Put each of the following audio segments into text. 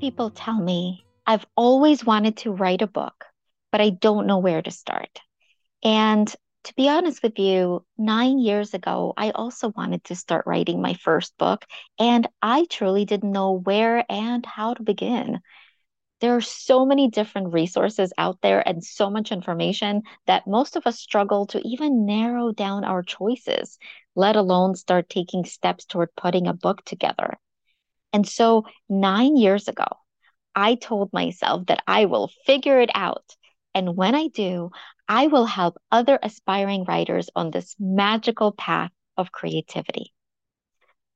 people tell me I've always wanted to write a book, but I don't know where to start. And to be honest with you, nine years ago, I also wanted to start writing my first book, and I truly didn't know where and how to begin. There are so many different resources out there and so much information that most of us struggle to even narrow down our choices, let alone start taking steps toward putting a book together. And so, nine years ago, I told myself that I will figure it out. And when I do, I will help other aspiring writers on this magical path of creativity.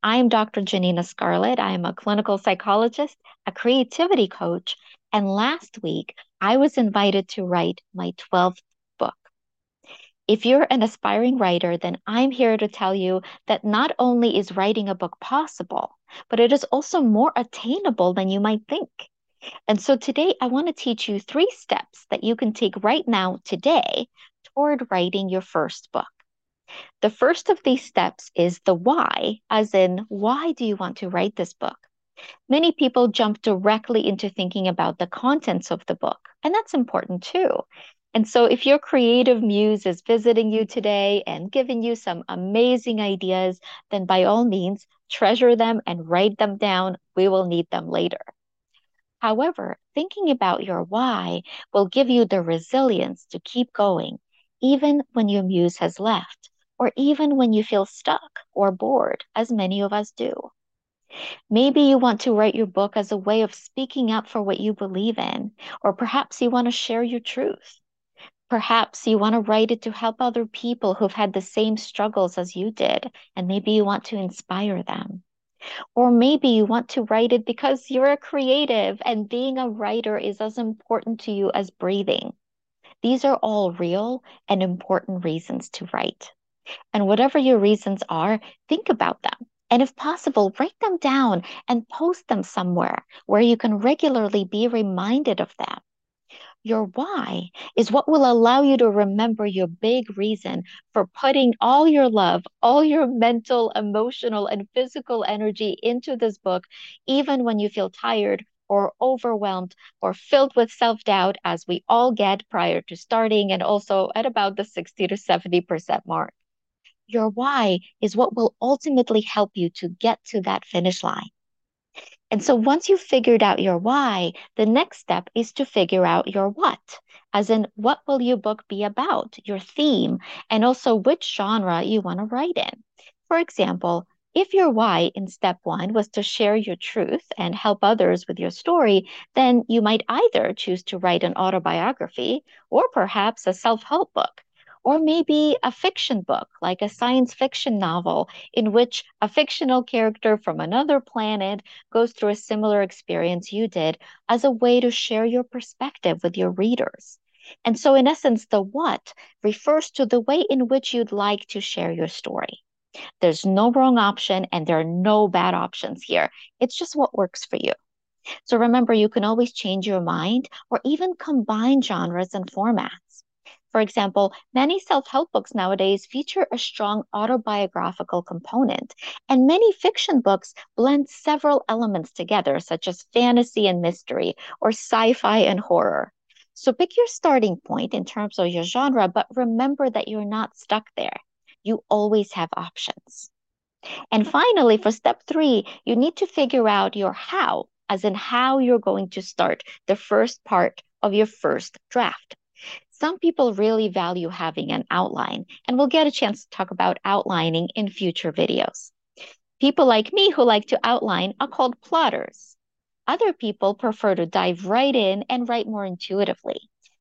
I am Dr. Janina Scarlet. I am a clinical psychologist, a creativity coach, and last week I was invited to write my 12th book. If you're an aspiring writer, then I'm here to tell you that not only is writing a book possible, but it is also more attainable than you might think. And so today I want to teach you three steps that you can take right now, today, toward writing your first book. The first of these steps is the why, as in, why do you want to write this book? Many people jump directly into thinking about the contents of the book, and that's important too. And so, if your creative muse is visiting you today and giving you some amazing ideas, then by all means, treasure them and write them down. We will need them later. However, thinking about your why will give you the resilience to keep going, even when your muse has left, or even when you feel stuck or bored, as many of us do. Maybe you want to write your book as a way of speaking up for what you believe in, or perhaps you want to share your truth. Perhaps you want to write it to help other people who've had the same struggles as you did, and maybe you want to inspire them. Or maybe you want to write it because you're a creative and being a writer is as important to you as breathing. These are all real and important reasons to write. And whatever your reasons are, think about them. And if possible, write them down and post them somewhere where you can regularly be reminded of them. Your why is what will allow you to remember your big reason for putting all your love, all your mental, emotional, and physical energy into this book, even when you feel tired or overwhelmed or filled with self doubt, as we all get prior to starting and also at about the 60 to 70% mark. Your why is what will ultimately help you to get to that finish line. And so once you've figured out your why, the next step is to figure out your what, as in what will your book be about, your theme, and also which genre you want to write in. For example, if your why in step one was to share your truth and help others with your story, then you might either choose to write an autobiography or perhaps a self help book or maybe a fiction book, like a science fiction novel, in which a fictional character from another planet goes through a similar experience you did as a way to share your perspective with your readers. And so, in essence, the what refers to the way in which you'd like to share your story. There's no wrong option and there are no bad options here. It's just what works for you. So remember, you can always change your mind or even combine genres and formats. For example, many self help books nowadays feature a strong autobiographical component, and many fiction books blend several elements together, such as fantasy and mystery, or sci fi and horror. So pick your starting point in terms of your genre, but remember that you're not stuck there. You always have options. And finally, for step three, you need to figure out your how, as in how you're going to start the first part of your first draft. Some people really value having an outline, and we'll get a chance to talk about outlining in future videos. People like me who like to outline are called plotters. Other people prefer to dive right in and write more intuitively.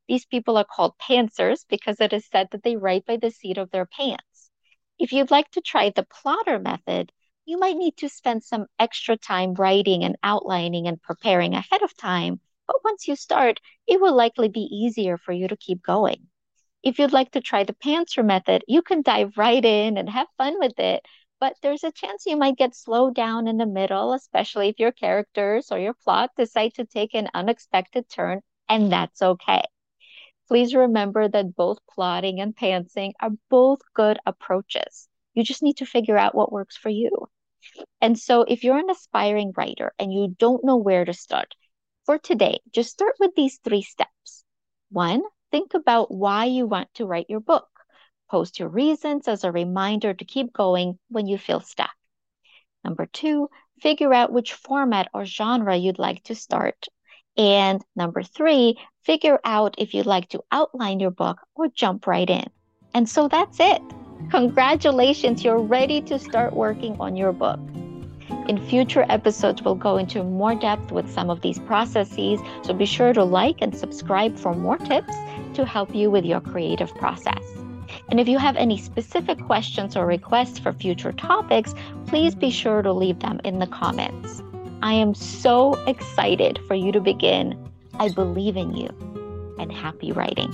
These people are called pantsers because it is said that they write by the seat of their pants. If you'd like to try the plotter method, you might need to spend some extra time writing and outlining and preparing ahead of time but once you start, it will likely be easier for you to keep going. If you'd like to try the pantser method, you can dive right in and have fun with it. But there's a chance you might get slowed down in the middle, especially if your characters or your plot decide to take an unexpected turn, and that's okay. Please remember that both plotting and pantsing are both good approaches. You just need to figure out what works for you. And so, if you're an aspiring writer and you don't know where to start, for today, just start with these three steps. One, think about why you want to write your book. Post your reasons as a reminder to keep going when you feel stuck. Number two, figure out which format or genre you'd like to start. And number three, figure out if you'd like to outline your book or jump right in. And so that's it. Congratulations, you're ready to start working on your book. In future episodes, we'll go into more depth with some of these processes, so be sure to like and subscribe for more tips to help you with your creative process. And if you have any specific questions or requests for future topics, please be sure to leave them in the comments. I am so excited for you to begin. I believe in you and happy writing.